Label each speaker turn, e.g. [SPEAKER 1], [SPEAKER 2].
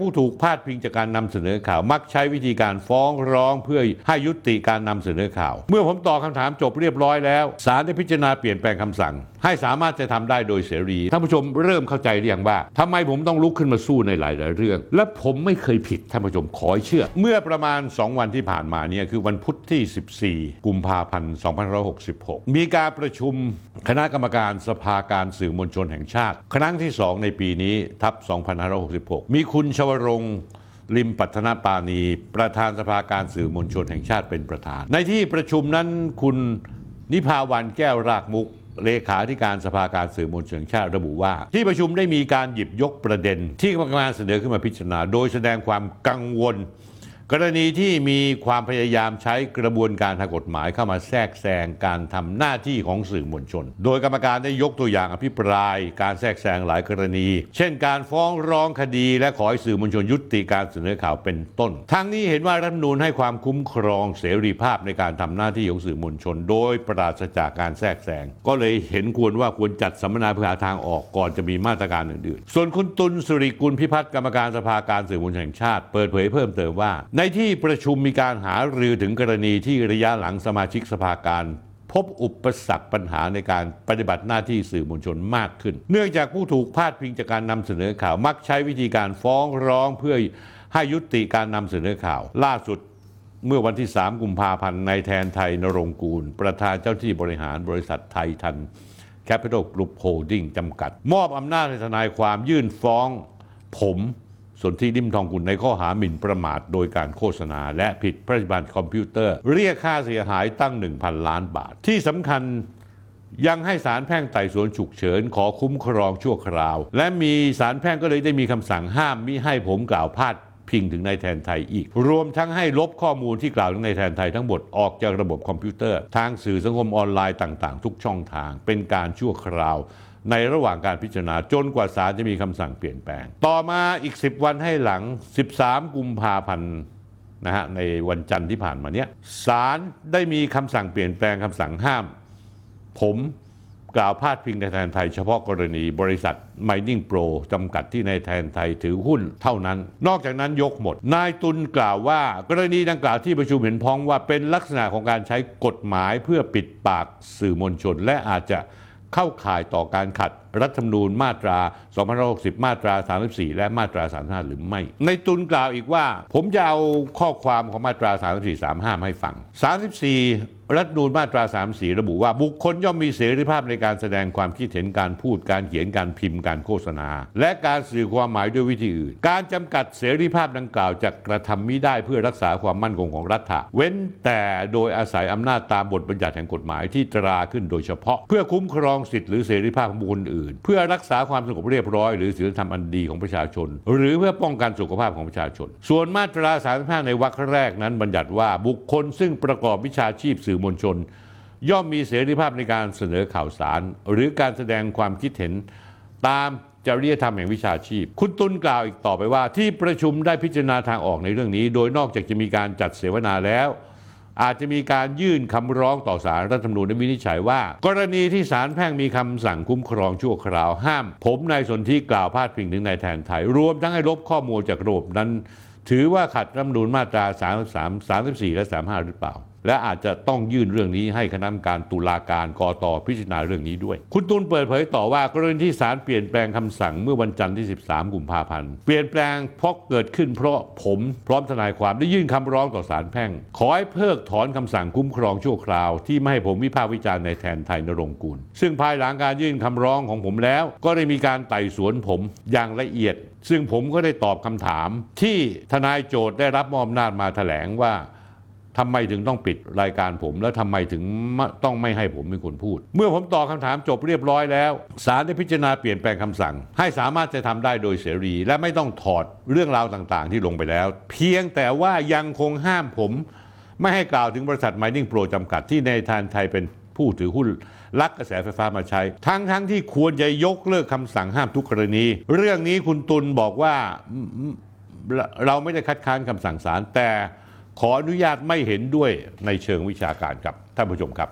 [SPEAKER 1] ผู้ถูกพาดพิงจากการนำเสนอข่าว มักใช้วิธีการฟ้องร้องเพื่อให้ยุติการนำเสนอข่าว เมื่อผมตอบคำถามจบเรียบร้อยแล้วศาลได้พิจารณาเปลี่ยนแปลงคำสั่ง ให้สามารถจะทำได้โดยเสรีท่านผู้ชมเริ่มเข้าใจหรือยังว่าทำไมผมต้องลุกขึ้นมาสู้ในหลาย ๆ เรื่อง และผมไม่เคยผิดท่านผู้ชมขอให้เชื่อ เมื่อประมาณ 2 วันที่ผ่านมาเนี่ยคือวันพุธที่ 14 กุมภาพันธ์2566 มีการประชุมคณะกรรมการสภาการสื่อมวลชนแห่งชาติ ครั้งที่ 2 ในปีนี้ทับ2566 มีคุณชวรงลิมปัฒนปานีประธานสภาการสื่อมวลชนแห่งชาติเป็นประธาน ในที่ประชุมนั้นคุณนิพาวันแก้วรากมุกเลขาธิการสภาการสื่อมวลชนแห่งชาติระบุว่า ที่ประชุมได้มีการหยิบยกประเด็น ที่กรรมการเสนอขึ้นมาพิจารณา โดยแสดงความกังวล กรณีที่มีความพยายามใช้กระบวนการทางกฎหมายเข้ามาแทรกแซงการทำหน้าที่ของสื่อมวลชน โดยกรรมการได้ยกตัวอย่างอภิปราย การแทรกแซงหลายกรณี เช่น การฟ้องร้องคดี และขอให้สื่อมวลชนยุติการเสนอข่าวเป็นต้น ทั้งนี้เห็นว่ารัฐมนูญให้ความคุ้มครองเสรีภาพในการทำหน้าที่ของสื่อมวลชน โดยปราศจากการแทรกแซง ก็เลยเห็นควรว่าควรจัดสัมมนาเพื่อหาทางออกก่อนจะมีมาตรการอื่นๆ ส่วนคุณตุลสุริกุลพิพัฒน์กรรมการสภาการสื่อมวลชนแห่งชาติ เปิดเผยเพิ่มเติมว่าในที่ประชุมมีการหารือถึงกรณีที่ระยะหลังสมาชิกสภาการ พบอุปสรรคปัญหาในการปฏิบัติหน้าที่สื่อมวลชนมากขึ้น เนื่องจากผู้ถูกพาดพิงจากการนำเสนอข่าวมักใช้วิธีการฟ้องร้องเพื่อให้ยุติการนำเสนอข่าว ล่าสุดเมื่อวันที่ 3 กุมภาพันธ์ในายแทนไทยนรงค์กูล ประธานเจ้าที่บริหารบริษัทไทยทัน Capital Group Holding จำกัด มอบอำนาจให้ทนายความยื่นฟ้องผม ส่วนที่ริมทองกุลในข้อหาหมิ่นประมาทโดยการโฆษณา และผิดพระราชบัญญัติคอมพิวเตอร์ เรียกค่าเสียหายตั้ง 1,000 ล้านบาท ที่สำคัญยังให้สารแพ่งไต่สวนฉุกเฉินขอคุ้มครองชั่วคราว และมีสารแพ่งก็เลยได้มีคำสั่งห้ามมิให้ผมกล่าวพาด พิงถึงนายแทนไทยอีก รวมทั้งให้ลบข้อมูลที่กล่าวถึงนายแทนไทยทั้งหมดออกจากระบบคอมพิวเตอร์ ทางสื่อสังคมออนไลน์ต่าง ๆ ทุกช่องทาง เป็นการชั่วคราว ในระหว่างการพิจารณาจนกว่าศาลจะมีคำสั่งเปลี่ยนแปลง ต่อมาอีก 10 วันให้หลัง 13 กุมภาพันธ์นะฮะในวันจันทร์ที่ผ่านมาเนี้ยศาลได้มีคำสั่งเปลี่ยนแปลงคำสั่งห้าม ผม กล่าวพาดพิงในแทนไทยเฉพาะกรณีบริษัท Mining Pro จำกัดที่ในแทนไทยถือหุ้นเท่านั้น นอกจากนั้นยกหมด นายตุลกล่าวว่า กรณีดังกล่าวที่ประชุมเห็นพ้องว่าเป็นลักษณะของการใช้กฎหมายเพื่อปิดปากสื่อมวลชน และอาจจะเข้าข่ายต่อการขัดรัฐธรรมนูญมาตรา 2560 มาตรา 34 และมาตรา 35 หรือไม่ ในตุลกล่าวอีกว่า ผมจะเอาข้อความของมาตรา 34 35ให้ฟัง 34รัฐธรรมนูญมาตรา 34 ระบุว่าบุคคลย่อมมีเสรีภาพในการแสดงความคิดเห็นการพูดการเขียนการพิมพ์การโฆษณา และการสื่อความหมายด้วยวิธีอื่น การจำกัดเสรีภาพดังกล่าวจะกระทำมิได้เพื่อรักษาความมั่นคงของรัฐะเว้นแต่โดยอาศัยอำนาจตามบทบัญญัติแห่งกฎหมายที่ตราขึ้นโดยเฉพาะ เพื่อคุ้มครองสิทธิหรือเสรีภาพของบุคคลอื่นเพื่อรักษาความสงบเรียบร้อย หรือศีลธรรมอันดีของประชาชน หรือเพื่อป้องกันสุขภาพของประชาชน ส่วนมาตรา 35 ในวรรคแรกนั้นบัญญัติว่าบุคคลซึ่งประกอบวิชาชีพสื่อมวลชน ย่อมมีเสรีภาพในการเสนอข่าวสาร หรือการแสดงความคิดเห็นตามจริยธรรมแห่งวิชาชีพ คุณตุลกล่าวอีกต่อไปว่า ที่ประชุมได้พิจารณาทางออกในเรื่องนี้ โดยนอกจากจะมีการจัดเสวนาแล้ว อาจจะมีการยื่นคำร้องต่อศาลรัฐธรรมนูญในวินิจฉัยว่า กรณีที่ศาลแพ่งมีคำสั่งคุ้มครองชั่วคราวห้าม ผมนายสนธิกล่าวพาดพิงถึงนายแทนไทย รวมทั้งให้ลบข้อมูลจากระบบนั้น ถือว่าขัดรัฐธรรมนูญมาตรา 33 34 และ 35 หรือเปล่า และอาจจะต้องยื่นเรื่องนี้ให้คณะกรรมการตุลาการกตพิจารณาเรื่องนี้ด้วย คุณตูนเปิดเผยต่อว่ากรณีที่ศาลเปลี่ยนแปลงคำสั่งเมื่อวันจันทร์ที่ 13 กุมภาพันธ์ เปลี่ยนแปลงเพราะเกิดขึ้นเพราะผมพร้อมทนายความได้ยื่นคำร้องต่อศาลแพ่ง ขอให้เพิกถอนคำสั่งคุ้มครองชั่วคราว ที่ไม่ให้ผมวิพากษ์วิจารณ์ในแทนไทยนรงค์กูล ซึ่งภายหลังการยื่นคำร้องของผมแล้ว ก็ได้มีการไต่สวนผมอย่างละเอียด ซึ่งผมก็ได้ตอบคำถาม ที่ทนายโจทย์ได้รับมอบอำนาจมาแถลงว่า ทำไมถึงต้องปิดรายการผม แล้วทำไมถึงต้องไม่ให้ผมเป็นคนพูด เมื่อผมตอบคำถามจบเรียบร้อยแล้วศาลได้พิจารณาเปลี่ยนแปลงคำสั่ง ให้สามารถจะทำได้โดยเสรี และไม่ต้องถอดเรื่องราวต่างๆ ที่ลงไปแล้ว เพียงแต่ว่ายังคงห้ามผม ไม่ให้กล่าวถึงบริษัท Mining Pro จำกัดที่ในทานไทยเป็นผู้ถือหุ้นลักกระแสไฟฟ้ามาใช้ ทั้งทั้งที่ควรจะยกเลิกคำสั่งห้ามทุกกรณี เรื่องนี้คุณตุลบอกว่าเราไม่ได้คัดค้านคำสั่งศาลแต่ ขออนุญาตไม่เห็นด้วยในเชิงวิชาการครับท่านผู้ชมครับ